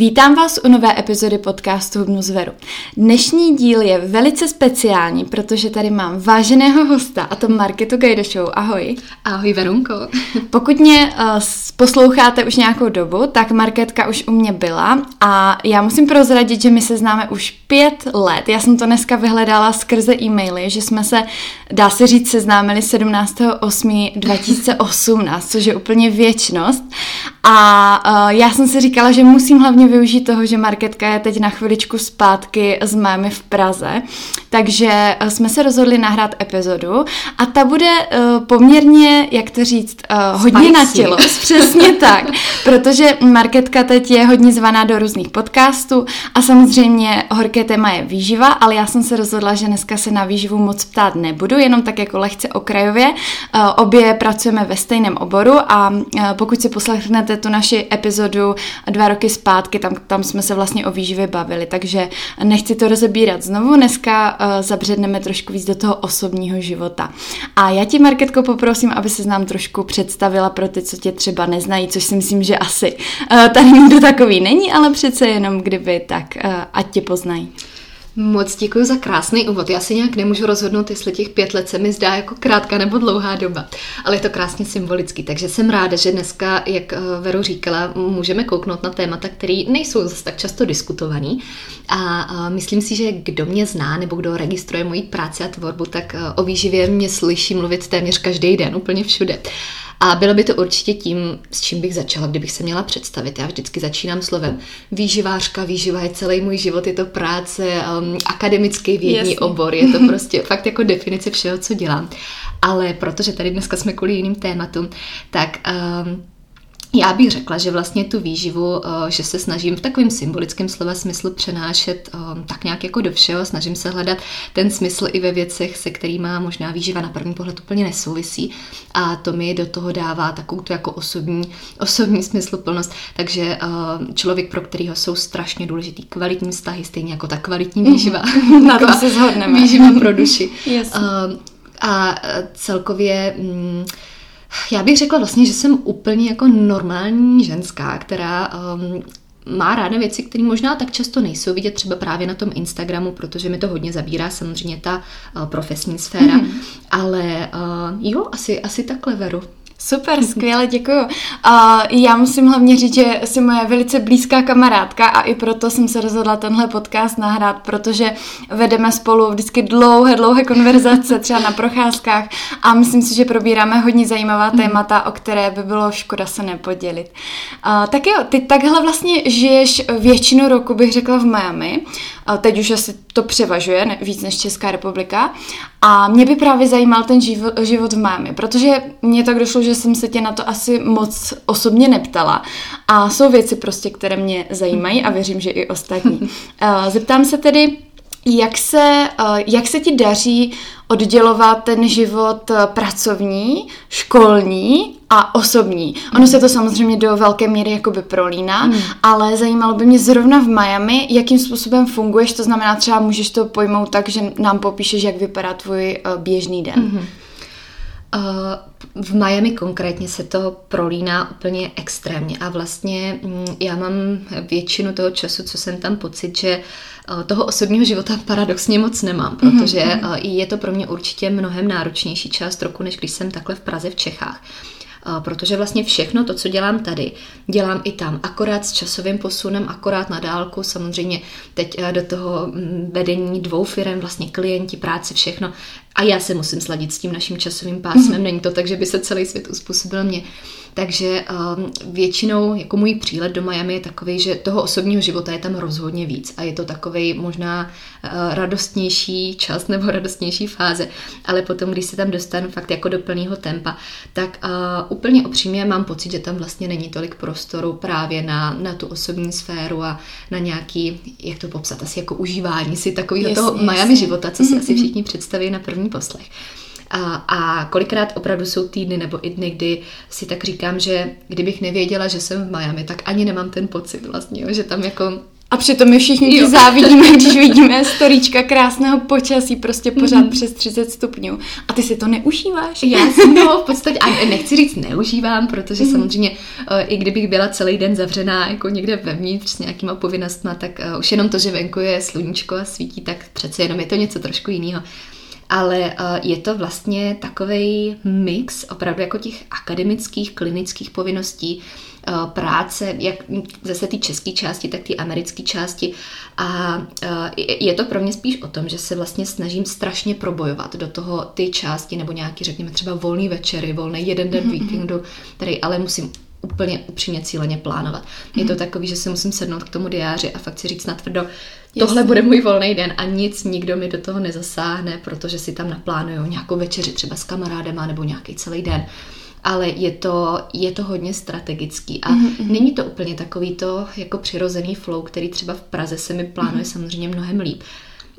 Vítám vás u nové epizody podcastu Hubnu zveru. Dnešní díl je velice speciální, protože tady mám váženého hosta, a to Marketu Gajdošou. Ahoj. Ahoj, Verunko. Pokud mě uh, posloucháte už nějakou dobu, tak Marketka už u mě byla a já musím prozradit, že my se známe už pět let. Já jsem to dneska vyhledala skrze e-maily, že jsme se, dá se říct, seznámili 17.8.2018, což je úplně věčnost. A uh, já jsem si říkala, že musím hlavně využít toho, že Marketka je teď na chviličku zpátky s mámi v Praze, takže uh, jsme se rozhodli nahrát epizodu a ta bude uh, poměrně, jak to říct, uh, hodně Spicy. na tělo, přesně tak, protože Marketka teď je hodně zvaná do různých podcastů a samozřejmě horké téma je výživa, ale já jsem se rozhodla, že dneska se na výživu moc ptát nebudu, jenom tak jako lehce okrajově. Uh, obě pracujeme ve stejném oboru a pokud si poslechnete tu naši epizodu dva roky zpátky, tam, tam jsme se vlastně o výživě bavili, takže nechci to rozebírat znovu, dneska uh, zabředneme trošku víc do toho osobního života. A já ti, Marketko, poprosím, aby se nám trošku představila pro ty, co tě třeba neznají, což si myslím, že asi uh, tady nikdo takový není, ale přece jenom kdyby, tak uh, ať tě poznají. Moc děkuji za krásný úvod. Já si nějak nemůžu rozhodnout, jestli těch pět let se mi zdá jako krátká nebo dlouhá doba, ale je to krásně symbolický. Takže jsem ráda, že dneska, jak eh, Veru říkala, můžeme kouknout na témata, které nejsou zase tak často diskutovaný. A myslím si, že kdo mě zná nebo kdo registruje moji práci a tvorbu, tak eh, o výživě mě slyší mluvit téměř každý den, úplně všude. A bylo by to určitě tím, s čím bych začala, kdybych se měla představit. Já vždycky začínám slovem výživářka, výživa je celý můj život, je to práce, um, akademický vědní Jasně. obor, je to prostě fakt jako definice všeho, co dělám. Ale protože tady dneska jsme kvůli jiným tématům, tak um, já bych řekla, že vlastně tu výživu, eh, že se snažím v takovém symbolickém slova smyslu přenášet eh, tak nějak jako do všeho, snažím se hledat ten smysl i ve věcech, se kterými možná výživa na první pohled úplně nesouvisí a to mi do toho dává takovou tu jako osobní, osobní smysluplnost. Takže eh, člověk, pro kterého jsou strašně důležitý kvalitní vztahy, stejně jako ta kvalitní mhm. výživa. na tom se shodneme. Výživa pro duši. Yes. A celkově mm, já bych řekla vlastně, že jsem úplně jako normální ženská, která um, má ráda věci, které možná tak často nejsou vidět třeba právě na tom Instagramu, protože mi to hodně zabírá samozřejmě ta uh, profesní sféra, mm. ale uh, jo, asi, asi takhle veru. Super, skvěle, děkuju. Uh, já musím hlavně říct, že jsi moje velice blízká kamarádka a i proto jsem se rozhodla tenhle podcast nahrát, protože vedeme spolu vždycky dlouhé, dlouhé konverzace, třeba na procházkách a myslím si, že probíráme hodně zajímavá mhm. témata, o které by bylo škoda se nepodělit. Uh, tak jo, ty takhle vlastně žiješ většinu roku, bych řekla, v Miami. Uh, teď už asi to převažuje ne, víc než Česká republika. A mě by právě zajímal ten život, život v Miami, protože mě tak došlo, že jsem se tě na to asi moc osobně neptala. A jsou věci prostě, které mě zajímají a věřím, že i ostatní. Eh, zeptám se tedy, jak se, eh, jak se ti daří oddělovat ten život eh, pracovní, školní a osobní. Ono se to samozřejmě do velké míry jakoby prolíná, mm. ale zajímalo by mě zrovna v Miami, jakým způsobem funguješ, to znamená třeba můžeš to pojmout tak, že nám popíšeš, jak vypadá tvůj běžný den. Mm-hmm. Uh, v Miami konkrétně se to prolíná úplně extrémně a vlastně mm, já mám většinu toho času, co jsem tam pocit, že uh, toho osobního života paradoxně moc nemám, mhm, protože mm-hmm. je to pro mě určitě mnohem náročnější část roku, než když jsem takhle v Praze v Čechách protože vlastně všechno to, co dělám tady, dělám i tam, akorát s časovým posunem, akorát na dálku, samozřejmě teď eh, do toho mm, vedení dvou firm, vlastně klienti, práce, všechno. A já se musím sladit s tím naším časovým pásmem, mm-hmm. není to tak, že by se celý svět uspůsobil mě. Takže um, většinou jako můj přílet do Miami je takový, že toho osobního života je tam rozhodně víc a je to takový možná uh, radostnější čas nebo radostnější fáze, ale potom, když se tam dostanu fakt jako do plného tempa, tak uh, úplně upřímně mám pocit, že tam vlastně není tolik prostoru právě na, na tu osobní sféru a na nějaký, jak to popsat, asi jako užívání si takového toho Miami jasně. života, co si mm-hmm. asi všichni představí na první poslech. A, a kolikrát opravdu jsou týdny nebo i dny, kdy si tak říkám, že kdybych nevěděla, že jsem v Miami, tak ani nemám ten pocit vlastně, jo, že tam jako A přitom my všichni ti závidíme, když vidíme storíčka krásného počasí, prostě pořád mm. přes 30 stupňů. A ty si to neužíváš? Já si no, v podstatě, a nechci říct neužívám, protože mm. samozřejmě, eh, i kdybych byla celý den zavřená jako někde vevnitř s nějakýma povinnostmi, tak uh, už jenom to, že venku je sluníčko a svítí, tak přece jenom je to něco trošku jiného ale uh, je to vlastně takový mix opravdu jako těch akademických, klinických povinností, uh, práce, jak zase ty české části, tak ty americké části. A uh, je to pro mě spíš o tom, že se vlastně snažím strašně probojovat do toho ty části nebo nějaký, řekněme, třeba volný večery, volný jeden den mm-hmm. víkendu, který ale musím úplně upřímně cíleně plánovat. Mm-hmm. Je to mhm. takový, že si musím sednout k tomu diáři a fakt si říct natvrdo, tohle bude můj volný den a nic, nikdo mi do toho nezasáhne, protože si tam naplánuju nějakou večeři třeba s kamarádema nebo nějaký celý den. Ale je to, je to hodně strategický a mm-hmm. není to úplně takový to jako přirozený flow, který třeba v Praze se mi plánuje mm-hmm. samozřejmě mnohem líp.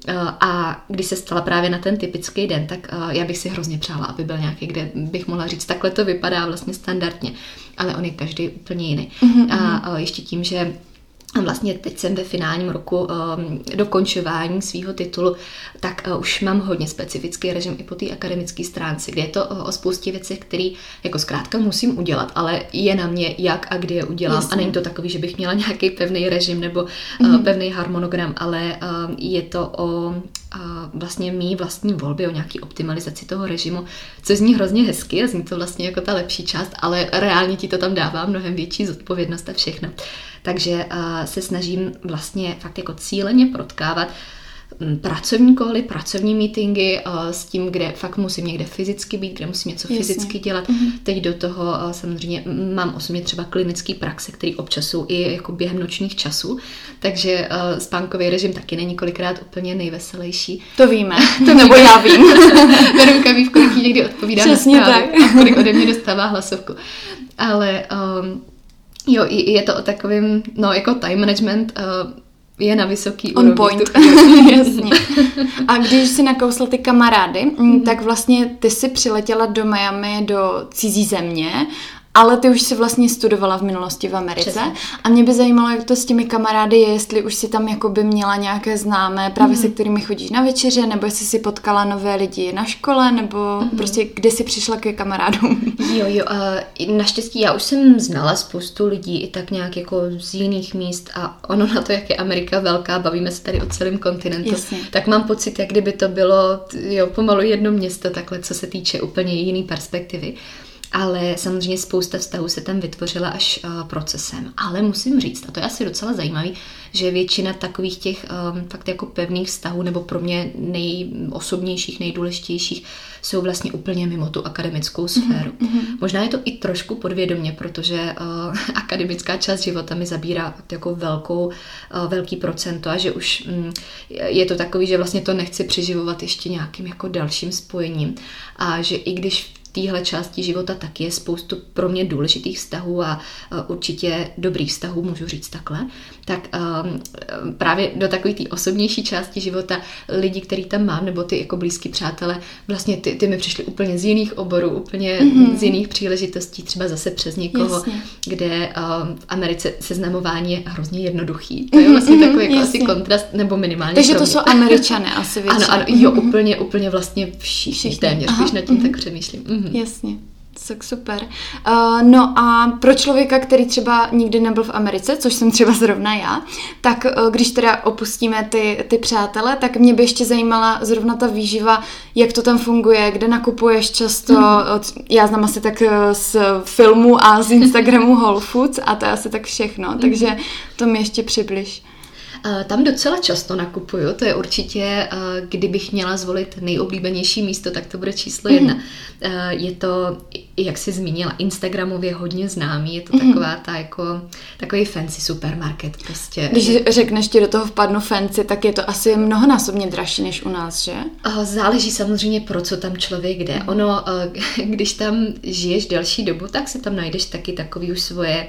Eh, a když se stala právě na ten typický den, tak eh, já bych si hrozně přála, aby byl nějaký, kde bych mohla říct, takhle to vypadá vlastně standardně, ale on je každý úplně jiný. Mm-hmm. A mhm. ještě tím, že vlastně teď jsem ve finálním roku um, dokončování svého titulu, tak uh, už mám hodně specifický režim i po té akademické stránce, kde je to uh, o spoustě věcí, které jako zkrátka musím udělat, ale je na mě, jak a kdy je udělám. Jasně. A není to takový, že bych měla nějaký pevný režim nebo uh, mm. pevný harmonogram, ale uh, je to o uh, vlastně mý vlastní volby, o nějaký optimalizaci toho režimu, což zní hrozně hezky a zní to vlastně jako ta lepší část, ale reálně ti to tam dává mnohem větší zodpovědnost a všechno. Takže uh, se snažím vlastně fakt jako cíleně protkávat mm, pracovní koly, pracovní meetingy uh, s tím, kde fakt musím někde fyzicky být, kde musím něco Jasně. fyzicky dělat. Mm-hmm. Teď do toho uh, samozřejmě mám osobně třeba klinický praxe, který občas jsou i jako během nočních časů, takže spánkový režim taky není kolikrát úplně nejveselější. To víme, to nebo já vím. Veronka ví, v kolik někdy odpovídá Přesně na tak. a kolik ode mě dostává hlasovku. Ale um, Jo, je to o takovým, no jako time management uh, je na vysoký On úrovni. point, jasně. A když si nakousla ty kamarády, mm-hmm. tak vlastně ty si přiletěla do Miami do cizí země ale ty už si vlastně studovala v minulosti v Americe Přesně. a mě by zajímalo, jak to s těmi kamarády je, jestli už si tam jakoby měla nějaké známé, právě mm. se kterými chodíš na večeře, nebo jestli si potkala nové lidi na škole, nebo mm. prostě kde jsi přišla ke kamarádům. Jo, jo, uh, naštěstí já už jsem znala spoustu lidí i tak nějak jako z jiných míst a ono na to, jak je Amerika velká, bavíme se tady o celém kontinentu, Jasně. tak mám pocit, jak kdyby to bylo jo, pomalu jedno město takhle, co se týče úplně jiný perspektivy ale samozřejmě spousta vztahů se tam vytvořila až uh, procesem. Ale musím říct, a to je asi docela zajímavý, že většina takových těch um, fakt jako pevných vztahů, nebo pro mě nejosobnějších, nejdůležitějších, jsou vlastně úplně mimo tu akademickou mhm, sféru. Mm-hmm. Možná je to i trošku podvědomě, protože uh, akademická část života mi zabírá jako velkou, uh, velký procento a že už um, je to takový, že vlastně to nechci přeživovat ještě nějakým jako dalším spojením a že i když téhle části života taky je spoustu pro mě důležitých vztahů a určitě dobrých vztahů, můžu říct takhle, tak um, právě do takové té osobnější části života lidi, který tam mám, nebo ty jako blízký přátelé, vlastně ty, ty mi přišly úplně z jiných oborů, úplně mm-hmm. z jiných příležitostí, třeba zase přes někoho, Jasně. kde um, v Americe seznamování je hrozně jednoduchý. To je vlastně mm-hmm, takový jako asi kontrast, nebo minimálně Takže to jsou američané asi většinou. Ano, ano, jo, mm-hmm. úplně, úplně vlastně všichni, všichni. téměř, když nad tím mm-hmm. tak přemýšlím. Mm-hmm. Jasně. Tak super. Uh, no a pro člověka, který třeba nikdy nebyl v Americe, což jsem třeba zrovna já, tak uh, když teda opustíme ty, ty přátele, tak mě by ještě zajímala zrovna ta výživa, jak to tam funguje, kde nakupuješ často. Mm. Já znám asi tak z filmu a z Instagramu Whole Foods a to je asi tak všechno, mm. takže to mi ještě přibliž. Tam docela často nakupuju, to je určitě, kdybych měla zvolit nejoblíbenější místo, tak to bude číslo jedna. Mm. Je to, jak jsi zmínila, Instagramově hodně známý, je to mm. taková ta jako, takový fancy supermarket prostě. Když řekneš ti do toho vpadnu fancy, tak je to asi mnohonásobně dražší než u nás, že? Záleží samozřejmě, pro co tam člověk jde. Mm. Ono, když tam žiješ delší dobu, tak si tam najdeš taky takový už svoje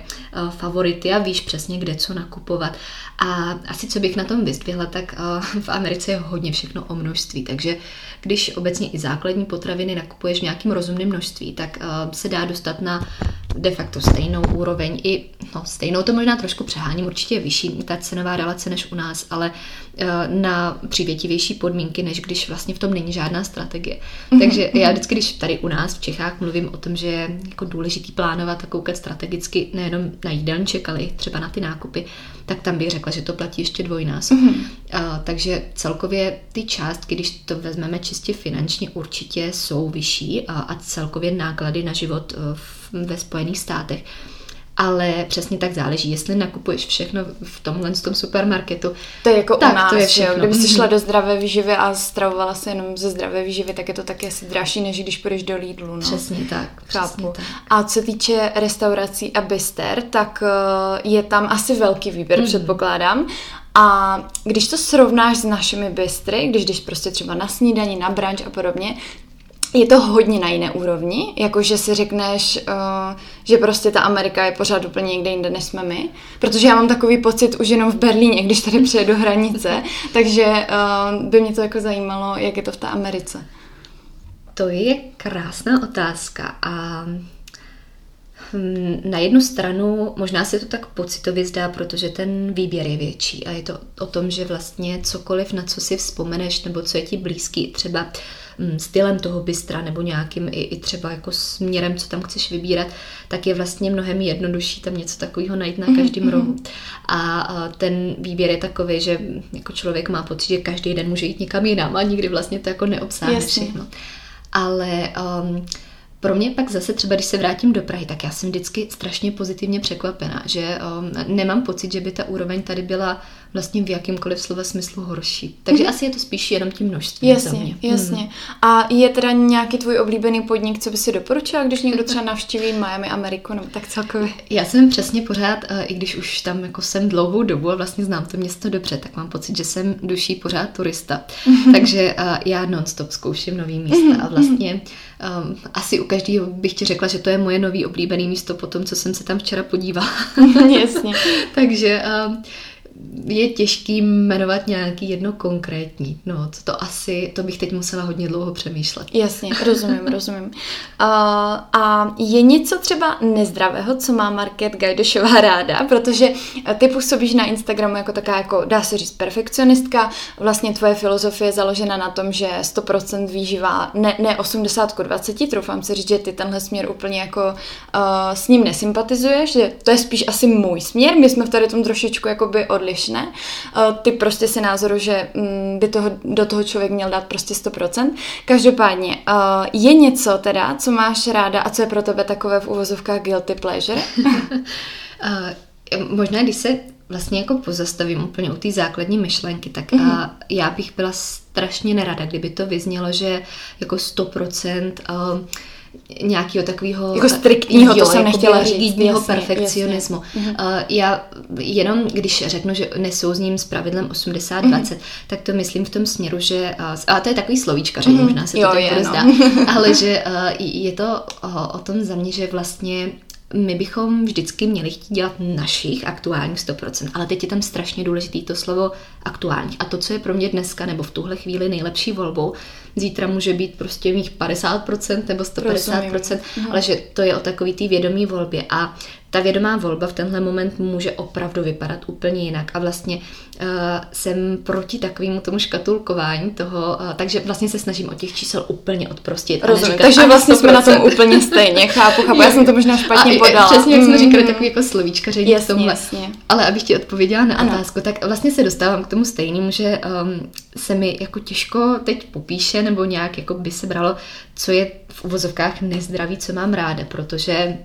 favority a víš přesně, kde co nakupovat. A, a asi co bych na tom vyzdvihla, tak v Americe je hodně všechno o množství, takže když obecně i základní potraviny nakupuješ v nějakým rozumném množství, tak se dá dostat na de facto stejnou úroveň i, no stejnou to možná trošku přeháním, určitě je vyšší ta cenová relace než u nás, ale na přívětivější podmínky, než když vlastně v tom není žádná strategie. Mm-hmm. Takže já vždycky, když tady u nás v Čechách mluvím o tom, že je jako důležitý plánovat a koukat strategicky nejenom na jídelníček, ale i třeba na ty nákupy, tak tam bych řekla, že to platí ještě dvojnásob. Mm-hmm. Uh, takže celkově ty částky, když to vezmeme čistě finančně, určitě jsou vyšší a, a celkově náklady na život v, ve Spojených státech ale přesně tak záleží, jestli nakupuješ všechno v tomhle tom supermarketu. To je jako tak, u nás, to je všechno. Kdyby jsi šla do zdravé výživy a stravovala se jenom ze zdravé výživy, tak je to taky asi dražší, než když půjdeš do Lidlu. No. Přesně tak. Chápu. Přesně tak. A co týče restaurací a byster, tak eh, je tam asi velký výběr, mm. předpokládám. A když to srovnáš s našimi bystry, když jdeš prostě třeba na snídani, na brunch a podobně, je to hodně na jiné úrovni, jakože si řekneš, uh, že prostě ta Amerika je pořád úplně někde jinde, než jsme my. Protože já mám takový pocit už jenom v Berlíně, když tady přijedu hranice, takže uh, by mě to jako zajímalo, jak je to v té Americe. To je krásná otázka a hm, na jednu stranu možná se to tak pocitově zdá, protože ten výběr je větší a je to o tom, že vlastně cokoliv, na co si vzpomeneš nebo co je ti blízký, třeba Mm, stylem toho bystra nebo nějakým i, i třeba jako směrem, co tam chceš vybírat, tak je vlastně mnohem jednodušší tam něco takového najít na každém mm-hmm. rohu. A, a ten výběr je takový, že jako člověk má pocit, že každý den může jít někam jinam a nikdy vlastně to jako neobsáhne všechno. Ale um, pro mě pak zase třeba, když se vrátím do Prahy, tak já jsem vždycky strašně pozitivně překvapená, že um, nemám pocit, že by ta úroveň tady byla vlastně v jakýmkoliv slova smyslu horší. Takže mm-hmm. asi je to spíš jenom tím množstvím. Jasně, za mě. jasně. Hmm. A je teda nějaký tvůj oblíbený podnik, co by si doporučila, když někdo třeba navštíví Miami Ameriku nebo tak celkově? Já jsem přesně pořád, eh, i když už tam jako jsem dlouhou dobu a vlastně znám to město dobře, tak mám pocit, že jsem duší pořád turista. Mm-hmm. Takže uh, já nonstop zkouším nový místa mm-hmm. a vlastně um, asi u každého bych ti řekla, že to je moje nový oblíbený místo po tom, co jsem se tam včera podívala. Jasně. Takže um, je těžký jmenovat nějaký jedno konkrétní. No, to, to asi, to bych teď musela hodně dlouho přemýšlet. Jasně, rozumím, rozumím. Uh, a je něco třeba nezdravého, co má Market Gajdešová ráda, protože ty působíš na Instagramu jako taká, jako dá se říct, perfekcionistka. Vlastně tvoje filozofie je založena na tom, že 100% výživa, ne, ne 80 20, troufám se říct, že ty tenhle směr úplně jako uh, s ním nesympatizuješ, že to je spíš asi můj směr, my jsme v tady tom trošičku jakoby odlišní odlišné. Eh, ty prostě si názoru, že mm, by toho, do toho člověk měl dát prostě 100%. Každopádně, eh, je něco teda, co máš ráda a co je pro tebe takové v uvozovkách guilty pleasure? Eh, možná, když se vlastně jako pozastavím úplně u té základní myšlenky, tak mm-hmm. a já bych byla strašně nerada, kdyby to vyznělo, že jako 100% uh, nějakého takového... Jako striktního, jo, to jsem nechtěla říct. Rigidního perfekcionismu. Jasně. Uh, já jenom, když řeknu, že nesouzním s pravidlem 80-20, mm-hmm. tak to myslím v tom směru, že... Uh, a to je takový slovíčka, že mm-hmm. možná se to jo, tak bude no. zdá, ale že uh, je to uh, o tom za mě, že vlastně my bychom vždycky měli chtít dělat našich aktuálních 100%, ale teď je tam strašně důležité to slovo aktuálních. A to, co je pro mě dneska nebo v tuhle chvíli nejlepší volbou, zítra může být prostě mých 50% nebo 150%, Rozumím. ale že to je o takový té vědomí volbě. A ta vědomá volba v tenhle moment může opravdu vypadat úplně jinak. A vlastně uh, jsem proti takovému tomu škatulkování toho, uh, takže vlastně se snažím o těch čísel úplně odprostit. Rozumím, takže vlastně 100%. jsme na tom úplně stejně, chápu, chápu, já jsem to možná špatně a, podala. Přesně, jak jsme mm. říkali, takový jako slovíčka, že jasně, tomhle. Jasně. Ale abych ti odpověděla na ano. otázku, tak vlastně se dostávám k tomu stejnému, že um, se mi jako těžko teď popíše, nebo nějak jako by se bralo, co je v uvozovkách nezdravý, co mám ráda, protože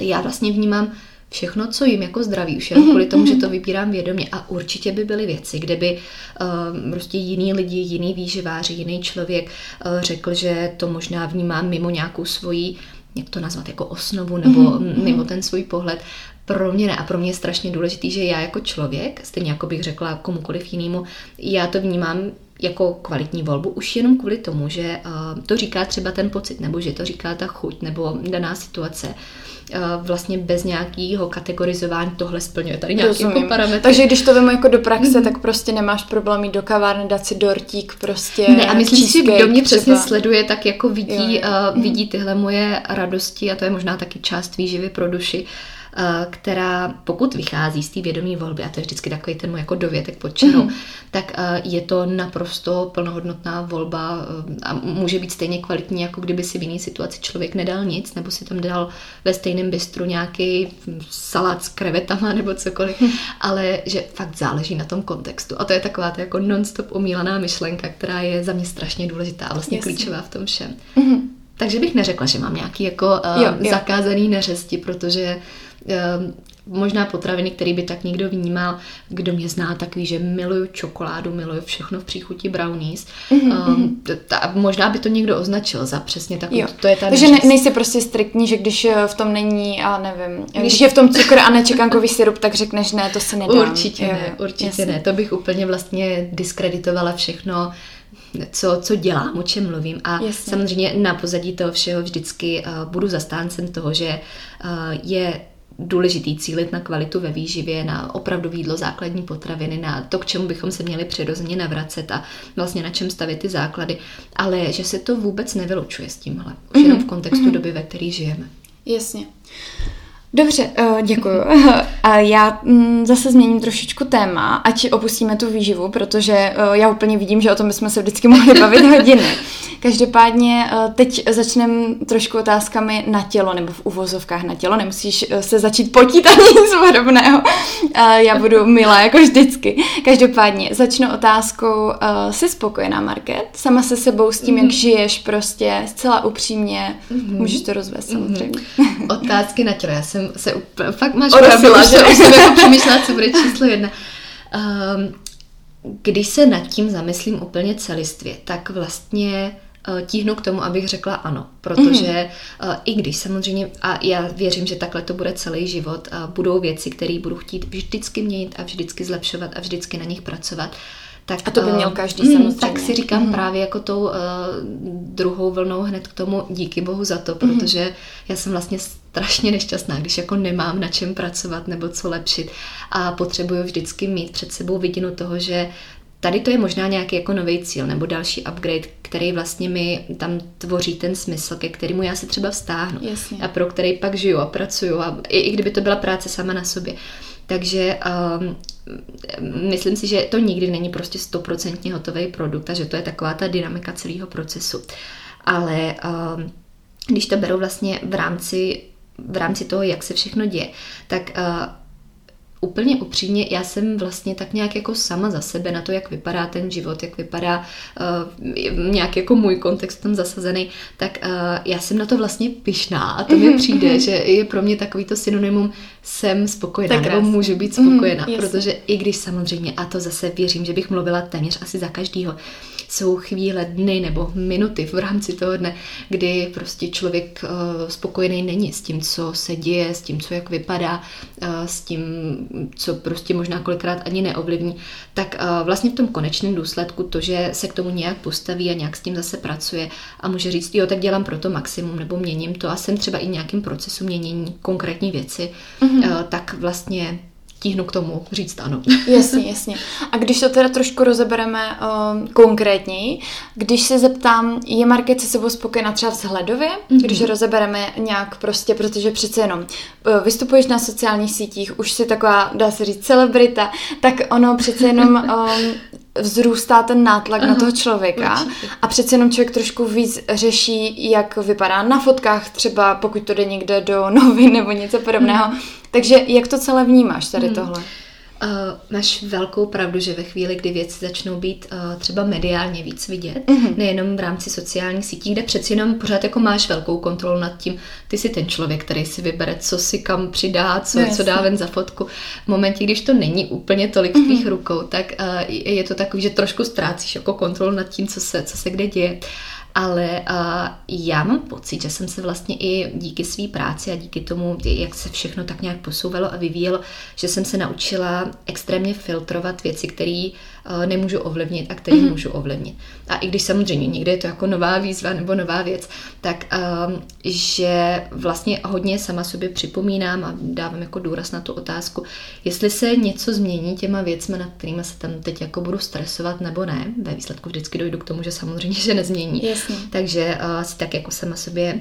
já vlastně vnímám všechno, co jim jako zdraví, už jenom kvůli tomu, že to vybírám vědomě. A určitě by byly věci, kde by uh, prostě jiný lidi, jiný výživáři, jiný člověk uh, řekl, že to možná vnímám mimo nějakou svoji jak to nazvat, jako osnovu nebo mm-hmm. mimo ten svůj pohled. pro mě ne. A pro mě je strašně důležitý, že já jako člověk, stejně jako bych řekla komukoliv jinému, já to vnímám jako kvalitní volbu už jenom kvůli tomu, že uh, to říká třeba ten pocit, nebo že to říká ta chuť, nebo daná situace. Uh, vlastně bez nějakého kategorizování tohle splňuje tady nějaký jako parametry. Takže když to vemu jako do praxe, mm. tak prostě nemáš problém jít do kavárny, dát si dortík prostě. Ne, a myslím si, kdo mě třeba. přesně sleduje, tak jako vidí, jo. Uh, vidí tyhle moje radosti a to je možná taky část výživy pro duši. Uh, Eh, která pokud vychází z té vědomí volby, a to je vždycky takový ten můj jako dovětek pod čarou, mm-hmm. tak eh, je to naprosto plnohodnotná volba eh, a může být stejně kvalitní, jako kdyby si v jiné situaci člověk nedal nic, nebo si tam dal ve stejném bistru nějaký salát s krevetama nebo cokoliv, mm. ale že fakt záleží na tom kontextu. A to je taková ta jako non-stop omílaná myšlenka, která je za mě strašně důležitá vlastně Jasně. klíčová v tom všem. Mm-hmm. Takže bych neřekla, že mám nějaký jako uh, jo, jo. zakázaný neřesti, protože možná potraviny, který by tak někdo vnímal, kdo mě zná, takový, že miluju čokoládu, miluju všechno v příchuti brownies. Mm-hmm. Um, ta, možná by to někdo označil za přesně takovou, to je ta Takže ne, nejsi prostě striktní, že když eh, v tom není, a nevím, když je v tom cukr a nečekankový syrup, tak řekneš ne, to se nedá. Určitě jo, ne, určitě jasný. ne, to bych úplně vlastně diskreditovala všechno, co, co dělám, o čem mluvím. A Jasně. samozřejmě na pozadí toho všeho vždycky uh, budu zastáncem toho, že uh, je důležitý cílit na kvalitu ve výživě, na opravdu jídlo, základní potraviny, na to, k čemu bychom se měli přirozeně navracet a vlastně na čem stavit ty základy, ale že se to vůbec nevylučuje s tímhle, už mm-hmm. jenom v kontextu mm-hmm. doby, ve které žijeme. Jasně. Dobře, uh, děkuju. A já mm, zase změním trošičku téma, ať opustíme tu výživu, protože uh, já úplně vidím, že o tom bychom se vždycky mohli bavit hodiny. Každopádně uh, teď začneme trošku otázkami na tělo, nebo v uvozovkách na tělo. Nemusíš se začít potit ani nic podobného. Já budu milá, jako vždycky. Každopádně začnu otázkou. Jsi spokojená, Market? Sama se sebou s tím, jak žiješ, prostě zcela upřímně. Mm. Můžeš to rozvést mm. samozřejmě. Otázky na tělo. Já jsem jsem se úplně, fakt máš pravdu, že už jsem jako přemýšlela, co bude číslo jedna. Um, když se nad tím zamyslím úplně celistvě, tak vlastně uh, tíhnu k tomu, abych řekla ano, protože uh, i když samozřejmě, a já věřím, že takhle to bude celý život, budou věci, které budu chtít vždycky měnit a vždycky zlepšovat a vždycky na nich pracovat, tak, a to by měl každý mm, samozřejmě. Tak si říkám mm. právě jako tou uh, druhou vlnou hned k tomu díky bohu za to, mhm. protože mm. já jsem vlastně strašně nešťastná, když jako nemám na čem pracovat nebo co lepšit a potřebuju vždycky mít před sebou vidinu toho, že tady to je možná nějaký jako nový cíl nebo další upgrade, který vlastně mi tam tvoří ten smysl, ke kterému já se třeba vztáhnu Jasně. a pro který pak žiju a pracuju a i, i kdyby to byla práce sama na sobě. Takže um, myslím si, že to nikdy není prostě stoprocentně hotový produkt a že to je taková ta dynamika celého procesu. Ale um, když to beru vlastně v rámci v rámci toho, jak se všechno děje, tak uh, úplně upřímně, já jsem vlastně tak nějak jako sama za sebe na to, jak vypadá ten život, jak vypadá uh, nějak jako můj kontext tam zasazený, tak uh, já jsem na to vlastně pyšná a to mi mhm, přijde, mhm. že je pro mě takový to synonymum jsem spokojená, tak nebo můžu být spokojená, mm, protože i když samozřejmě, a to zase věřím, že bych mluvila téměř asi za každýho, jsou chvíle, dny nebo minuty v rámci toho dne, kdy prostě člověk uh, spokojený není s tím, co se děje, s tím, co jak vypadá, uh, s tím, co prostě možná kolikrát ani neovlivní, tak uh, vlastně v tom konečném důsledku to, že se k tomu nějak postaví a nějak s tím zase pracuje a může říct, jo, tak dělám pro to maximum nebo měním to a jsem třeba i nějakým procesu měnění konkrétní věci, mm-hmm. tak vlastně tíhnu k tomu říct ano. Jasně, jasně. A když to teda trošku rozebereme uh, konkrétněji, když se zeptám, je Market se sebou spokojená třeba vzhledově, mm-hmm. když rozebereme nějak prostě, protože přece jenom uh, vystupuješ na sociálních sítích, už si taková, dá se říct, celebrita, tak ono přece jenom um, vzrůstá ten nátlak Aha, na toho člověka určitě. a přece jenom člověk trošku víc řeší, jak vypadá na fotkách, třeba pokud to jde někde do novin nebo něco podobného. Mm. Takže jak to celé vnímáš tady mm. tohle? Uh, máš velkou pravdu, že ve chvíli, kdy věci začnou být uh, třeba mediálně víc vidět, mm-hmm. nejenom v rámci sociálních sítí, kde přeci jenom pořád jako máš velkou kontrolu nad tím, ty jsi ten člověk, který si vybere, co si kam přidá, co, no, co dá ven za fotku. V momentě, když to není úplně tolik v tvých mm-hmm. rukou, tak uh, je to takový, že trošku ztrácíš jako kontrolu nad tím, co se, co se kde děje. Ale uh, já mám pocit, že jsem se vlastně i díky své práci a díky tomu, jak se všechno tak nějak posouvalo a vyvíjelo, že jsem se naučila extrémně filtrovat věci, které nemůžu ovlivnit a které mm-hmm. můžu ovlivnit. A i když samozřejmě někde je to jako nová výzva nebo nová věc, tak um, že vlastně hodně sama sobě připomínám a dávám jako důraz na tu otázku, jestli se něco změní těma věcmi, nad kterými se tam teď jako budu stresovat nebo ne. Ve výsledku vždycky dojdu k tomu, že samozřejmě, že nezmění. Jasně. Takže uh, si tak jako sama sobě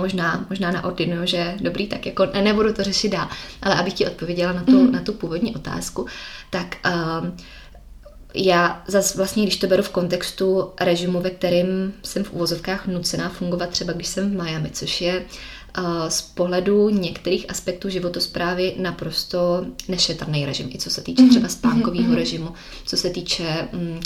možná, možná na ordinu, že dobrý, tak jako ne, nebudu to řešit dál. Ale abych ti odpověděla na tu, mm. na tu původní otázku, tak uh, já zase vlastně, když to beru v kontextu režimu, ve kterým jsem v uvozovkách nucená fungovat, třeba když jsem v Miami, což je uh, z pohledu některých aspektů životosprávy naprosto nešetrný režim, i co se týče mhm, třeba spánkového mm-hmm. režimu, co se týče um,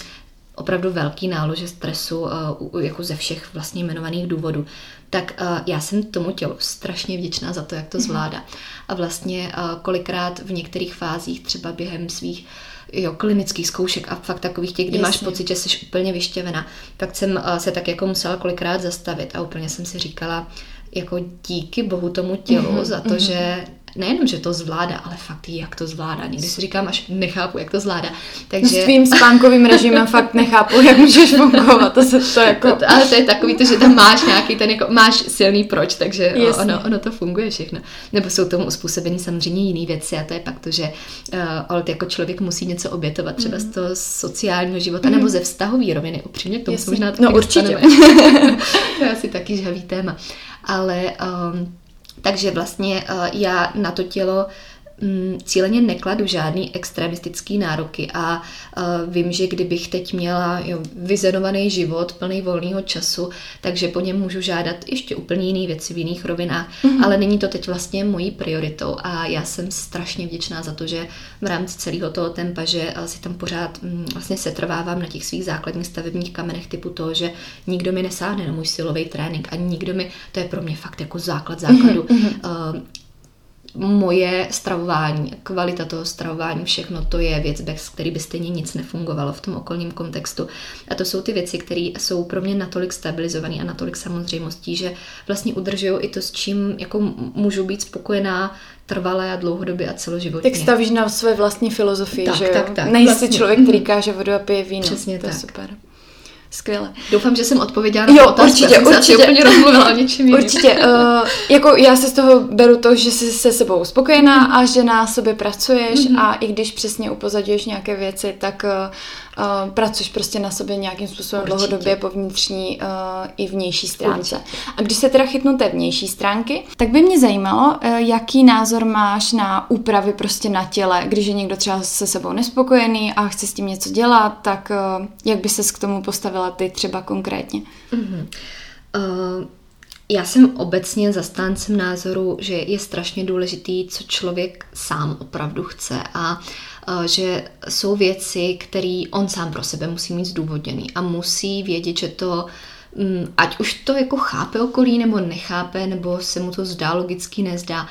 opravdu velký nálože stresu uh, jako ze všech vlastně jmenovaných důvodů, tak uh, já jsem tomu tělu strašně vděčná za to, jak to mhm. zvládá. A vlastně kolikrát v některých fázích, třeba během svých jo, klinických zkoušek a fakt takových těch, kdy Jasně. máš pocit, že jsi úplně vyštěvená, tak jsem uh, se tak jako musela kolikrát zastavit a úplně jsem si říkala, jako díky bohu tomu tělu mm-hmm, za to, mm-hmm. že nejenom, že to zvládá, ale fakt jak to zvládá. Někdy si říkám, až nechápu, jak to zvládá. Takže... S tvým spánkovým režimem fakt nechápu, jak můžeš fungovat. To se to jako... No, ale to je takový to, že tam máš nějaký ten, jako, máš silný proč, takže ono, ono, to funguje všechno. Nebo jsou tomu uspůsobeny samozřejmě jiné věci a to je pak to, že uh, ale jako člověk musí něco obětovat, třeba mm. z toho sociálního života mm. nebo ze vztahový roviny. Upřímně k tomu se možná taky No určitě. to je asi taky žhavý téma. Ale um, takže vlastně uh, já na to tělo cíleně nekladu žádný extremistický nároky a uh, vím, že kdybych teď měla jo, vyzenovaný život plný volného času, takže po něm můžu žádat ještě úplně jiné věci v jiných rovinách, mm-hmm. ale není to teď vlastně mojí prioritou a já jsem strašně vděčná za to, že v rámci celého toho tempa, že si tam pořád mm, vlastně setrvávám na těch svých základních stavebních kamenech typu toho, že nikdo mi nesáhne na můj silový trénink a nikdo mi, to je pro mě fakt jako základ základu, mm-hmm. uh, moje stravování, kvalita toho stravování, všechno to je věc, bez který by stejně nic nefungovalo v tom okolním kontextu. A to jsou ty věci, které jsou pro mě natolik stabilizované a natolik samozřejmostí, že vlastně udržují i to, s čím jako můžu být spokojená trvalé a dlouhodobě a celoživotně. Tak stavíš na své vlastní filozofii, tak, že jo? Tak, tak. Nejsi vlastně. člověk, který káže vodu a pije víno. Přesně to tak. je super. Skvěle. Doufám, že jsem odpověděla na jo, otázku. určitě, já určitě. úplně rozmluvila o něčem jiným. Určitě. Uh, jako já si z toho beru to, že jsi se sebou spokojená mm. a že na sobě pracuješ mm. a i když přesně upozaduješ nějaké věci, tak uh, uh, pracuješ prostě na sobě nějakým způsobem Určitě. dlouhodobě po vnitřní uh, i vnější stránce. Určitě. A když se teda chytnu té vnější stránky, tak by mě zajímalo, uh, jaký názor máš na úpravy prostě na těle, když je někdo třeba se sebou nespokojený a chce s tím něco dělat, tak uh, jak by ses k tomu postavila ty třeba konkrétně? Mm-hmm. Uh... Já jsem obecně zastáncem názoru, že je strašně důležitý, co člověk sám opravdu chce a že jsou věci, které on sám pro sebe musí mít zdůvodněný a musí vědět, že to mm, ať už to jako chápe okolí nebo nechápe, nebo se mu to zdá logicky nezdá,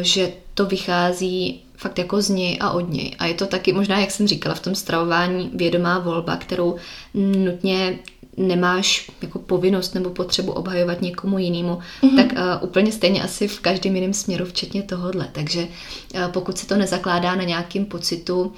že to vychází fakt jako z něj a od něj. A je to taky možná, jak jsem říkala, v tom stravování vědomá volba, kterou nutně nemáš jako povinnost nebo potřebu obhajovat někomu jinému, mm-hmm. tak uh, úplně stejně asi v každém jiném směru, včetně tohohle. Takže uh, pokud se to nezakládá na nějakým pocitu,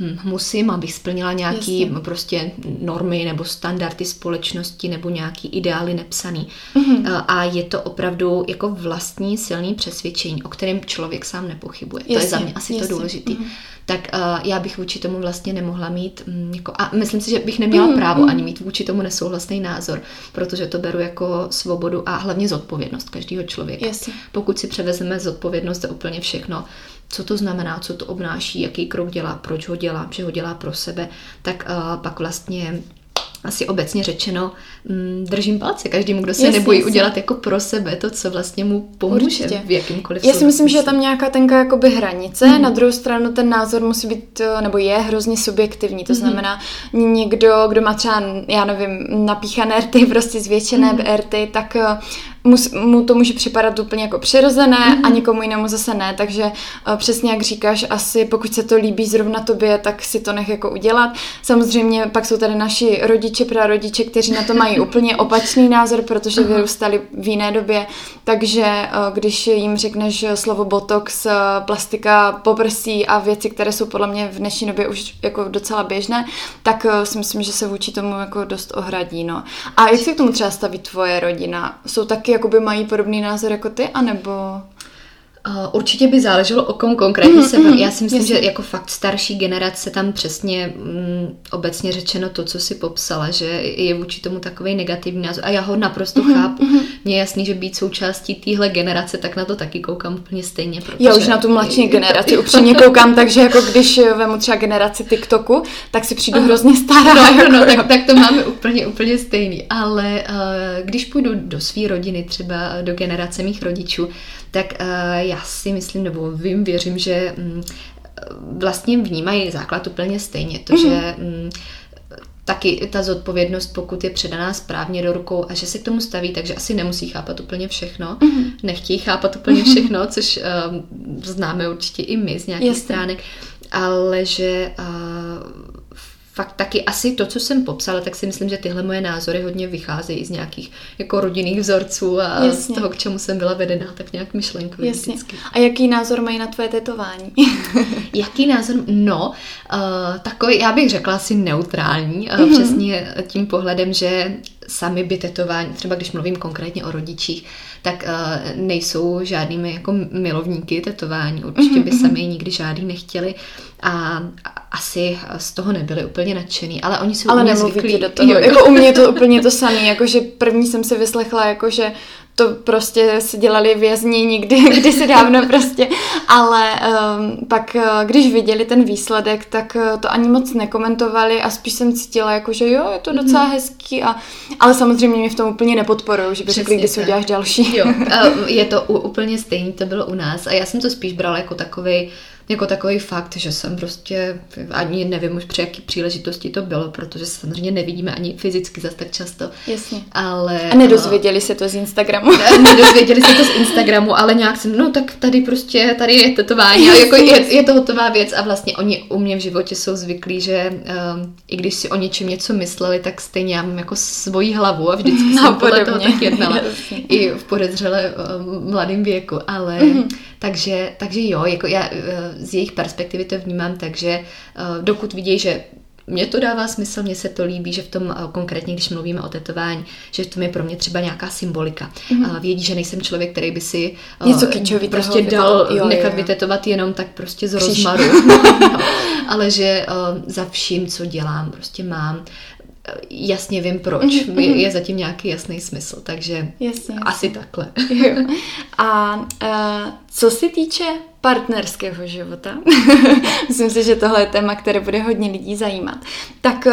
hm, musím, abych splnila nějaký Jasně. prostě normy nebo standardy společnosti nebo nějaký ideály nepsaný. Mm-hmm. A je to opravdu jako vlastní silný přesvědčení, o kterém člověk sám nepochybuje. Jasně. To je za mě asi Jasně. to důležité. Mm-hmm tak uh, já bych vůči tomu vlastně nemohla mít, um, jako, a myslím si, že bych neměla mm, právo mm. ani mít vůči tomu nesouhlasný názor, protože to beru jako svobodu a hlavně zodpovědnost každého člověka. Jasně. Pokud si převezeme zodpovědnost za úplně všechno, co to znamená, co to obnáší, jaký krok dělá, proč ho dělá, že ho dělá pro sebe, tak uh, pak vlastně asi obecně řečeno, mm, držím palce každému, kdo se jasně, nebojí jasně. udělat jako pro sebe to, co vlastně mu pomůže Určitě. v jakýmkoliv Já si myslím, že je tam nějaká tenká jakoby hranice, mm. na druhou stranu ten názor musí být, eh, nebo je hrozně subjektivní, to mm. znamená někdo, kdo má třeba, já nevím, napíchané rty, prostě zvětšené mm. rty, tak mu to může připadat úplně jako přirozené mm-hmm. a někomu jinému zase ne, takže uh, přesně jak říkáš, asi pokud se to líbí zrovna tobě, tak si to nech jako udělat. Samozřejmě pak jsou tady naši rodiče, prarodiče, kteří na to mají úplně opačný názor, protože vyrůstali v jiné době, takže uh, když jim řekneš slovo botox, uh, plastika poprsí a věci, které jsou podle mě v dnešní době už jako docela běžné, tak uh, si myslím, že se vůči tomu jako dost ohradí. No. A jak se k tomu třeba staví tvoje rodina? Jsou taky, jakoby mají podobný názor jako ty, anebo... Uh, určitě by záleželo o kom konkrétně se mm, Já si myslím, jasně. že jako fakt starší generace tam přesně mm, obecně řečeno to, co si popsala, že je vůči tomu takový negativní názor. A já ho naprosto mm, chápu. Mm. Mně je jasný, že být součástí téhle generace, tak na to taky koukám úplně stejně. Protože já už na tu mladší generaci upřímně koukám, takže jako když vemu třeba generaci TikToku, tak si přijdu hrozně stará. No, jako, no, tak, tak to máme úplně, úplně stejný. Ale uh, když půjdu do své rodiny, třeba do generace mých rodičů, tak uh, já si myslím, nebo vím, věřím, že um, vlastně vnímají základ úplně stejně. To, mm-hmm. že um, taky ta zodpovědnost, pokud je předaná správně do rukou a že se k tomu staví, takže asi nemusí chápat úplně všechno, mm-hmm. nechtějí chápat úplně mhm. všechno, což um, známe určitě i my z nějakých Jasně. stránek, ale že uh, fakt taky asi to, co jsem popsala, tak si myslím, že tyhle moje názory hodně vycházejí z nějakých jako rodinných vzorců a Jasně. z toho, k čemu jsem byla vedená, tak nějak myšlenkově Jasně. vždycky. A jaký názor mají na tvoje tetování? jaký názor? No, uh, takový, já bych řekla asi neutrální, uh, mm-hmm. přesně tím pohledem, že sami by tetování, třeba když mluvím konkrétně o rodičích, tak uh, nejsou žádnými jako milovníky tetování. Určitě by mhm, sami nikdy žádný nechtěli a asi z toho nebyli úplně nadšený, ale oni jsou ale zvyklí. do toho. Jo, jako u mě je to úplně to samé, jakože první jsem si vyslechla, jakože to prostě si dělali vězni někdy, kdysi dávno prostě, ale um, pak, eh, když viděli ten výsledek, tak eh, to ani moc nekomentovali a spíš jsem cítila, jako, že jo, je to docela mm. hezký, a, ale samozřejmě mě v tom úplně nepodporují, že by řekli, kdy si uděláš další. Jo, je to úplně stejný, to bylo u nás a já jsem to spíš brala jako takový jako takový fakt, že jsem prostě ani nevím už při jaký příležitosti to bylo, protože samozřejmě nevidíme ani fyzicky zase tak často. Jasně. Ale, a nedozvěděli se to z Instagramu. nedozvěděli se to z Instagramu, ale nějak jsem, no tak tady prostě, tady je tetování, a jako je, je to hotová věc a vlastně oni u mě v životě jsou zvyklí, že um, i když si o něčem něco mysleli, tak stejně já mám jako svoji hlavu a vždycky no, jsem podle toho tak jednala. I v podezřele um, mladém věku, ale mm-hmm. Takže, takže jo, jako já uh, z jejich perspektivy to vnímám tak, že uh, dokud vidí, že mně to dává smysl, mně se to líbí, že v tom uh, konkrétně, když mluvíme o tetování, že v tom je pro mě třeba nějaká symbolika. Mm-hmm. Vědí, že nejsem člověk, který by si Něco kýčový prostě dal jo, nechat jo, jo. vytetovat jenom tak prostě z rozmaru. no, ale že za vším, co dělám, prostě mám jasně vím proč. Mm-hmm. Je, je zatím nějaký jasný smysl, takže jasně, asi takhle. A uh, co se týče partnerského života, myslím si, že tohle je téma, které bude hodně lidí zajímat, tak uh,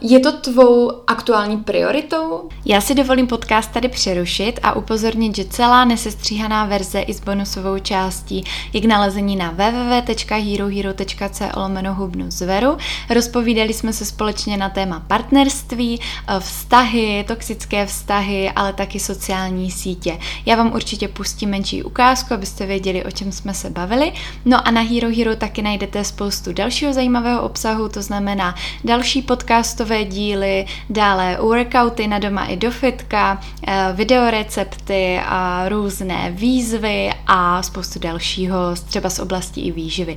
je to tvou aktuální prioritou? Já si dovolím podcast tady přerušit a upozornit, že celá nesestříhaná verze i s bonusovou částí je k nalezení na www.herohero.co hubnu zveru. Rozpovídali jsme se společně na téma partnerství, eh, vztahy, toxické vztahy, ale taky sociální sítě. Já vám určitě pustím menší ukázku, abyste věděli, o čem jsme se bavili. No a na Hero Hero taky najdete spoustu dalšího zajímavého obsahu, to znamená další podcastové díly, dále workouty na doma i do fitka, eh, videorecepty a různé výzvy a spoustu dalšího, třeba z oblasti i výživy.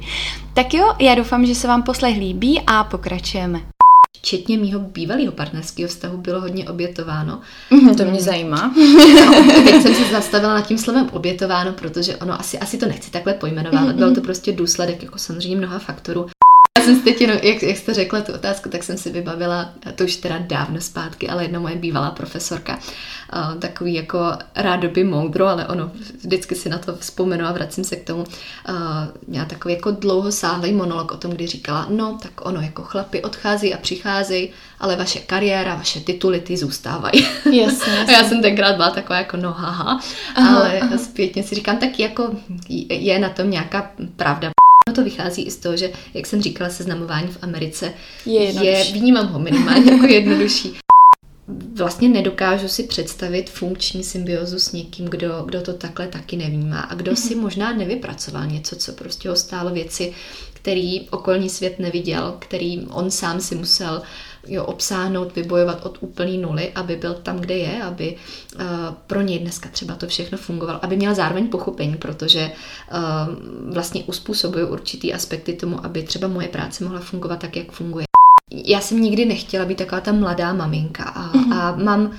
Tak jo, já doufám, že se vám poslech líbí a pokračujeme včetně mýho bývalého partnerského vztahu, bylo hodně obětováno. Mm, to mě zajímá. no, teď jsem se zastavila nad tím slovem obětováno, protože ono asi, asi to nechci takhle pojmenovat, mm-hmm. byl to prostě důsledek jako samozřejmě mnoha faktorů. Já jsem si teď jenom, jak, jak jste řekla tu otázku, tak jsem si vybavila, to už teda dávno zpátky, ale jedna moje bývalá profesorka, uh, takový jako rádoby moudro, ale ono, vždycky si na to vzpomenu a vracím se k tomu, uh, měla takový jako dlouhosáhlý monolog o tom, kdy říkala, no tak ono jako chlapi odchází a přicházejí, ale vaše kariéra, vaše tituly, ty zůstávají. Jasně, a já jsem tenkrát byla taková jako no haha, aha, ale aha. zpětně si říkám, tak jako je na tom nějaká pravda. To vychází i z toho, že, jak jsem říkala, seznamování v Americe je, je vnímám ho minimálně jako jednodušší. vlastně nedokážu si představit funkční symbiozu s někým, kdo, kdo to takhle taky nevnímá a kdo si mhm. možná nevypracoval něco, co prostě ho stálo věci, který okolní svět neviděl, který on sám si musel jo, obsáhnout, vybojovat od úplný nuly, aby byl tam, kde je, aby uh, pro něj dneska třeba to všechno fungovalo, aby měl zároveň pochopení, protože uh, vlastně uspůsobují určitý aspekty tomu, aby třeba moje práce mohla fungovat tak, jak funguje. Já jsem nikdy nechtěla být taková ta mladá maminka a, mm-hmm. a mám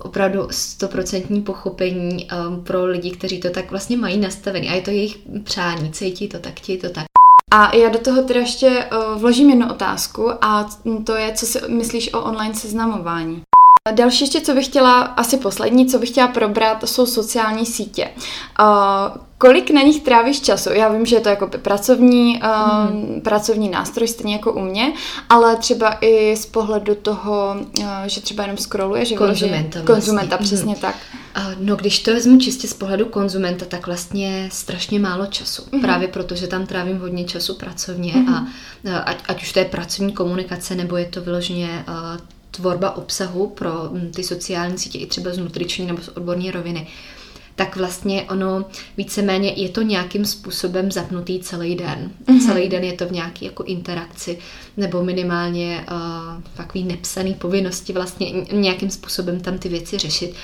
opravdu stoprocentní pochopení um, pro lidi, kteří to tak vlastně mají nastavený a je to jejich přání, cítí to tak, ti to tak. A já do toho teda ještě uh, vložím jednu otázku a to je, co si myslíš o online seznamování. Další ještě, co bych chtěla, asi poslední, co bych chtěla probrat, jsou sociální sítě. Uh, kolik na nich trávíš času? Já vím, že je to jako pracovní, uh, mm. pracovní nástroj, stejně jako u mě, ale třeba i z pohledu toho, uh, že třeba jenom scrolluje, že konzumenta. Vlastně. Konzumenta, přesně mm. tak. No, když to vezmu čistě z pohledu konzumenta, tak vlastně strašně málo času. Mm-hmm. Právě proto, že tam trávím hodně času pracovně mm-hmm. a ať, ať už to je pracovní komunikace, nebo je to vyloženě uh, tvorba obsahu pro mm, ty sociální sítě i třeba z nutriční nebo z odborní roviny, tak vlastně ono víceméně je to nějakým způsobem zapnutý celý den. Mm-hmm. Celý den je to v nějaké jako interakci nebo minimálně uh, takový nepsaný povinnosti vlastně nějakým způsobem tam ty věci řešit.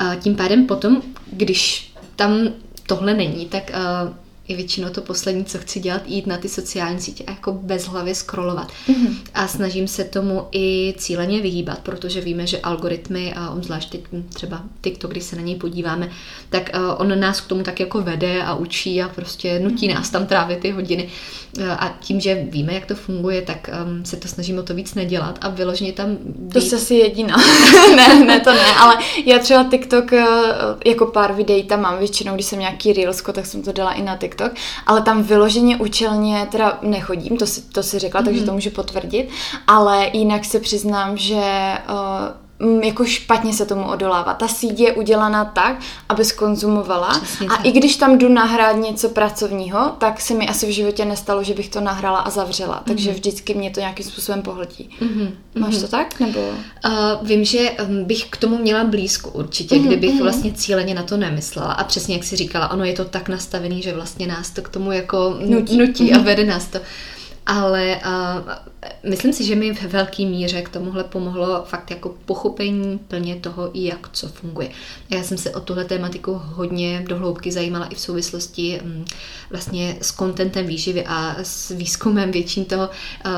Uh, tím pádem potom, když tam tohle není, tak uh, je většinou to poslední, co chci dělat, jít na ty sociální sítě a jako bez hlavy scrollovat. Mm-hmm. A snažím se tomu i cíleně vyhýbat, protože víme, že algoritmy, a zvlášť teď třeba TikTok, když se na něj podíváme, tak uh, on nás k tomu tak jako vede a učí a prostě nutí mm-hmm. nás tam trávit ty hodiny. Uh, a tím, že víme, jak to funguje, tak um, se to snažíme to víc nedělat a vyloženě tam být. To se asi jediná. ne, ne, to ne, ale já třeba TikTok uh, jako pár videí tam mám většinou, když jsem nějaký reelsko, tak jsem to dala i na TikTok ale tam vyloženě účelně teda nechodím, to si, to si řekla, mm-hmm. takže mhm. to můžu potvrdit, ale jinak se přiznám, že uh, jako špatně se tomu odolává. Ta síť je udělaná tak, aby skonzumovala Přesně a tak. i když tam jdu nahrát něco pracovního, tak se mi asi v životě nestalo, že bych to nahrala a zavřela. Mm-hmm. Takže vždycky mě to nějakým způsobem pohltí. Mm-hmm. Máš to tak? Nebo? Uh, vím, že um, bych k tomu měla blízko určitě, mm-hmm. kdybych mm-hmm. vlastně cíleně na to nemyslela. A přesně jak si říkala, ono je to tak nastavený, že vlastně nás to k tomu jako nutí, nutí mm-hmm. a vede nás to ale uh, myslím si, že mi v velké míře k tomuhle pomohlo fakt jako pochopení plně toho, jak co funguje. Já jsem se o tuhle tématiku hodně dohloubky zajímala i v souvislosti um, vlastně s kontentem výživy a s výzkumem větším toho, uh,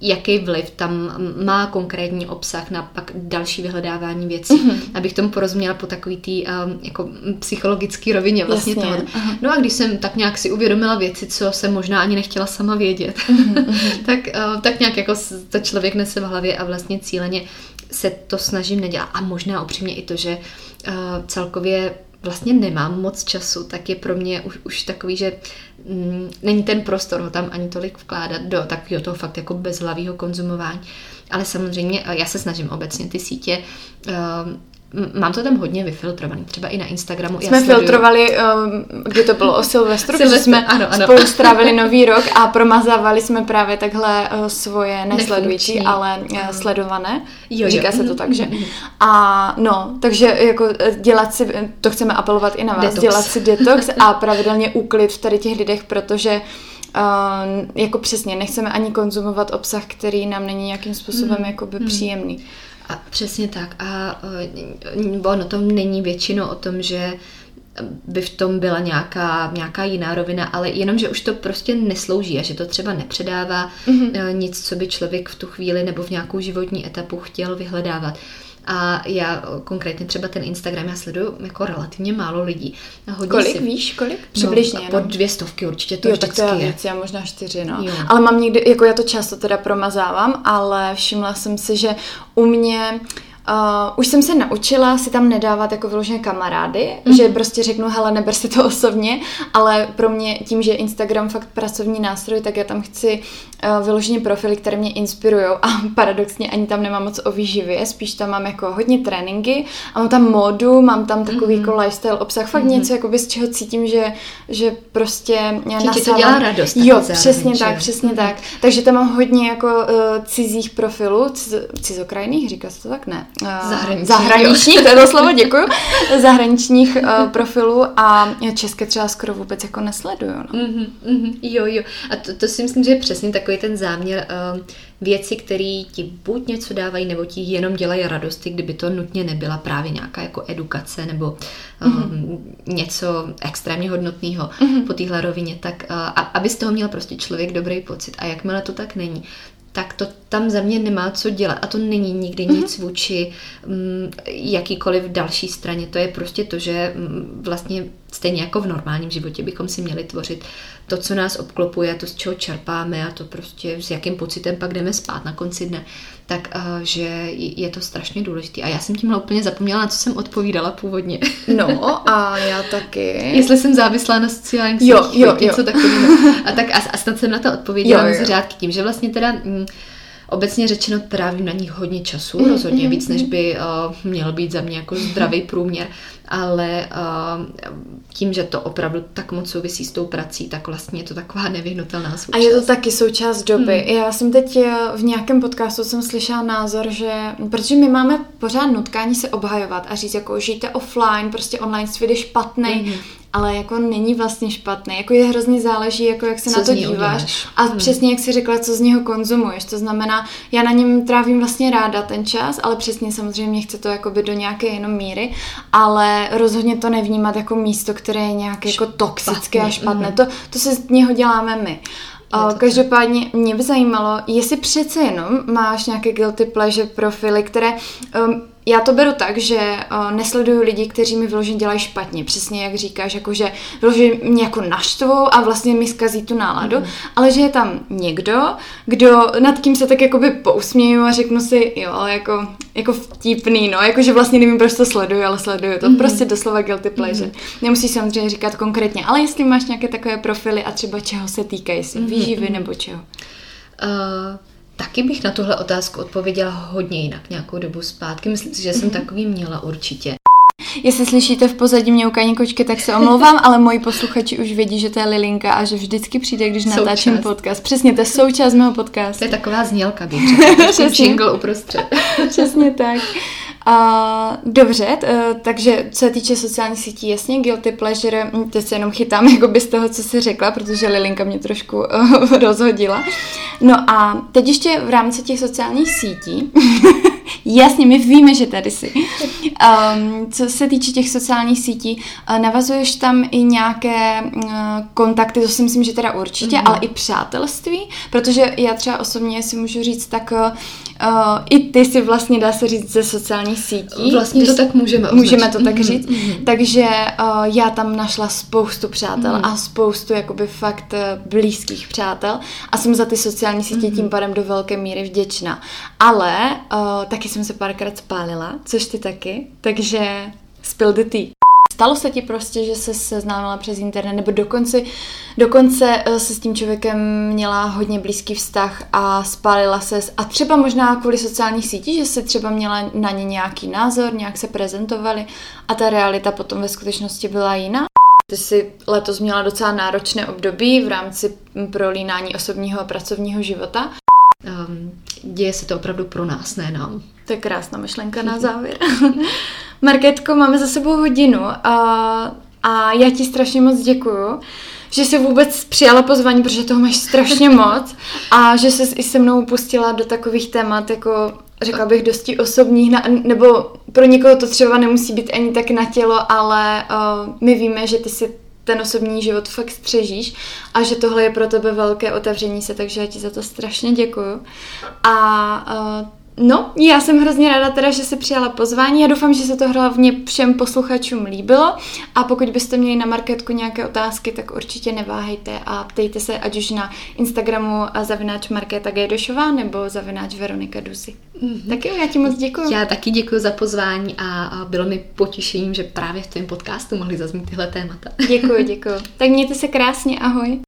jaký vliv tam má konkrétní obsah na pak další vyhledávání věcí, mm-hmm. abych tomu porozuměla po takový tý um, jako psychologický rovině vlastně toho. No a když jsem tak nějak si uvědomila věci, co jsem možná ani nechtěla sama vědět, mm-hmm tak, uh, tak nějak jako to člověk nese v hlavě a vlastně cíleně se to snažím nedělat. A možná upřímně i to, že uh, celkově vlastně nemám moc času, tak je pro mě už, už takový, že mm, není ten prostor ho tam ani tolik vkládat do takového toho fakt jako bezhlavého konzumování. Ale samozřejmě já se snažím obecně ty sítě uh, Mám to tam hodně vyfiltrovaný, třeba i na Instagramu. Jsme sleduju... filtrovali, um, kdy to bylo o Silvestru, Silvestr, jsme ano, ano. spolu strávili nový rok a promazávali jsme právě takhle uh, svoje nesledující, ale uh, sledované. Jo, Říká jo. se to tak, že? Mm-hmm. A no, takže jako eh, dělat si, to chceme apelovat i na vás, detox. dělat si detox a pravidelně úklid v tady těch lidech, protože Uh, jako přesně, nechceme ani konzumovat obsah, který nám není nějakým způsobem mm. jakoby mm. příjemný. A přesně tak. A uh, ono to není většinou o tom, že by v tom byla nějaká, nějaká jiná rovina, ale jenom, že už to prostě neslouží a že to třeba nepředává mm-hmm. nic, co by člověk v tu chvíli nebo v nějakou životní etapu chtěl vyhledávat. A já konkrétně třeba ten Instagram, já sleduju jako relativně málo lidí. Hodně kolik si... víš, kolik? No, Přibližně. No, pod dvě stovky určitě to jo, vždycky tak to je. Víc, já možná čtyři, no. Jo. Ale mám někdy, jako já to často teda promazávám, ale všimla jsem si, že u mě Uh, už jsem se naučila si tam nedávat jako vyloženě kamarády, mm-hmm. že prostě řeknu, hele, neber si to osobně, ale pro mě tím, že Instagram fakt pracovní nástroj, tak já tam chci uh, vyloženě profily, které mě inspirují a paradoxně ani tam nemám moc o výživě, spíš tam mám jako hodně tréninky a mám tam módu, mám tam takový mm-hmm. jako lifestyle obsah, fakt mm-hmm. něco, jako z čeho cítím, že, že prostě já nasávám. to dělá radost. Jo, zároveň, přesně že? tak, přesně mm-hmm. tak. Takže tam mám hodně jako uh, cizích profilů, ciz, cizokrajných, říká se to tak, ne? Uh, zahraničních, zahraničních to je to slovo, děkuju, zahraničních uh, profilů a české třeba skoro vůbec jako nesleduju. No. Mm-hmm, mm-hmm, jo, jo. A to, to si myslím, že je přesně takový ten záměr uh, věci, které ti buď něco dávají, nebo ti jenom dělají radosti, kdyby to nutně nebyla právě nějaká jako edukace nebo um, mm-hmm. něco extrémně hodnotného mm-hmm. po téhle rovině, tak uh, aby z toho měl prostě člověk dobrý pocit. A jakmile to tak není, tak to tam za mě nemá co dělat. A to není nikdy mm-hmm. nic vůči um, jakýkoliv další straně. To je prostě to, že um, vlastně stejně jako v normálním životě bychom si měli tvořit to, co nás obklopuje, to, z čeho čerpáme a to prostě s jakým pocitem pak jdeme spát na konci dne, tak uh, že je to strašně důležité. A já jsem tímhle úplně zapomněla, na co jsem odpovídala původně. No a já taky. Jestli jsem závislá na sociálních sítích, jo, jo, něco jo. takového. A tak a, a snad jsem na to odpověděla mezi řádky tím, že vlastně teda... Mm, Obecně řečeno trávím na nich hodně času, mm, rozhodně mm, víc, než by uh, měl být za mě jako zdravý průměr, ale uh, tím, že to opravdu tak moc souvisí s tou prací, tak vlastně je to taková nevyhnutelná součást. A je to taky součást doby. Mm. Já jsem teď eh, v nějakém podcastu jsem slyšela názor, že protože my máme pořád nutkání se obhajovat a říct, jako žijte offline, prostě online svět je špatný, mm ale jako není vlastně špatný. Jako je hrozně záleží, jako jak se co na to díváš. Uděláš. A hmm. přesně jak si řekla, co z něho konzumuješ. To znamená, já na něm trávím vlastně ráda ten čas, ale přesně samozřejmě chce to jakoby do nějaké jenom míry, ale rozhodně to nevnímat jako místo, které je nějak jako toxické a špatné. Hmm. To, to se z něho děláme my. Každopádně mě by zajímalo, jestli přece jenom máš nějaké guilty pleasure profily, které um, já to beru tak, že uh, nesleduju lidi, kteří mi vyloženě dělají špatně, přesně jak říkáš, jako že vyloženě mě jako naštvou a vlastně mi zkazí tu náladu, mm. ale že je tam někdo, kdo nad kým se tak jakoby pousměju a řeknu si, jo, jako, jako vtipný, no, jako že vlastně nevím, proč to sleduju, ale sleduju to, mm. prostě doslova guilty pleasure. Mm. Nemusíš samozřejmě říkat konkrétně, ale jestli máš nějaké takové profily a třeba čeho se týkají, jestli mm. výživy nebo čeho. Uh... Taky bych na tuhle otázku odpověděla hodně jinak nějakou dobu zpátky. Myslím si, že jsem mm-hmm. takový měla určitě. Jestli slyšíte v pozadí měukaní kočky, tak se omlouvám, ale moji posluchači už vědí, že to je Lilinka a že vždycky přijde, když součást. natáčím podcast. Přesně, to je součást mého podcastu. To je taková znělka, bych řekla. jingle uprostřed. Přesně tak. A, dobře, t, takže co se týče sociálních sítí, jasně, guilty pleasure, hm, teď se jenom chytám jako z toho, co jsi řekla, protože Lilinka mě trošku uh, rozhodila. No a teď ještě v rámci těch sociálních sítí, jasně, my víme, že tady jsi. Um, co se týče těch sociálních sítí, uh, navazuješ tam i nějaké uh, kontakty, to si myslím, že teda určitě, mm-hmm. ale i přátelství, protože já třeba osobně si můžu říct, tak Uh, I ty si vlastně, dá se říct, ze sociálních sítí. Vlastně to tak můžeme označit. Můžeme to tak mm-hmm. říct. Mm-hmm. Takže uh, já tam našla spoustu přátel mm-hmm. a spoustu jakoby fakt uh, blízkých přátel a jsem za ty sociální sítě mm-hmm. tím pádem do velké míry vděčná. Ale uh, taky jsem se párkrát spálila, což ty taky, takže spill the tea. Stalo se ti prostě, že se seznámila přes internet, nebo dokonce, dokonce eh, se s tím člověkem měla hodně blízký vztah a spálila se a třeba možná kvůli sociálních sítí, že se třeba měla na ně nějaký názor, nějak se prezentovali a ta realita potom ve skutečnosti byla jiná. Ty jsi letos měla docela náročné období v rámci prolínání osobního a pracovního života. Um, děje se to opravdu pro nás, ne nám. To je krásná myšlenka na závěr. Marketko, máme za sebou hodinu a, a já ti strašně moc děkuju, že jsi vůbec přijala pozvání, protože toho máš strašně moc a že jsi i se mnou pustila do takových témat, jako řekla bych dosti osobních, nebo pro někoho to třeba nemusí být ani tak na tělo, ale uh, my víme, že ty si ten osobní život fakt střežíš a že tohle je pro tebe velké otevření se, takže já ti za to strašně děkuju. A uh, No, já jsem hrozně ráda teda, že se přijala pozvání. Já doufám, že se to hlavně všem posluchačům líbilo. A pokud byste měli na marketku nějaké otázky, tak určitě neváhejte a ptejte se ať už na Instagramu zavináč Markéta Gejdošová nebo zavináč Veronika Dusy. Mm-hmm. Tak jo, já ti moc děkuji. Já taky děkuji za pozvání a bylo mi potěšením, že právě v tvém podcastu mohli zaznít tyhle témata. Děkuji, děkuji. Tak mějte se krásně, ahoj.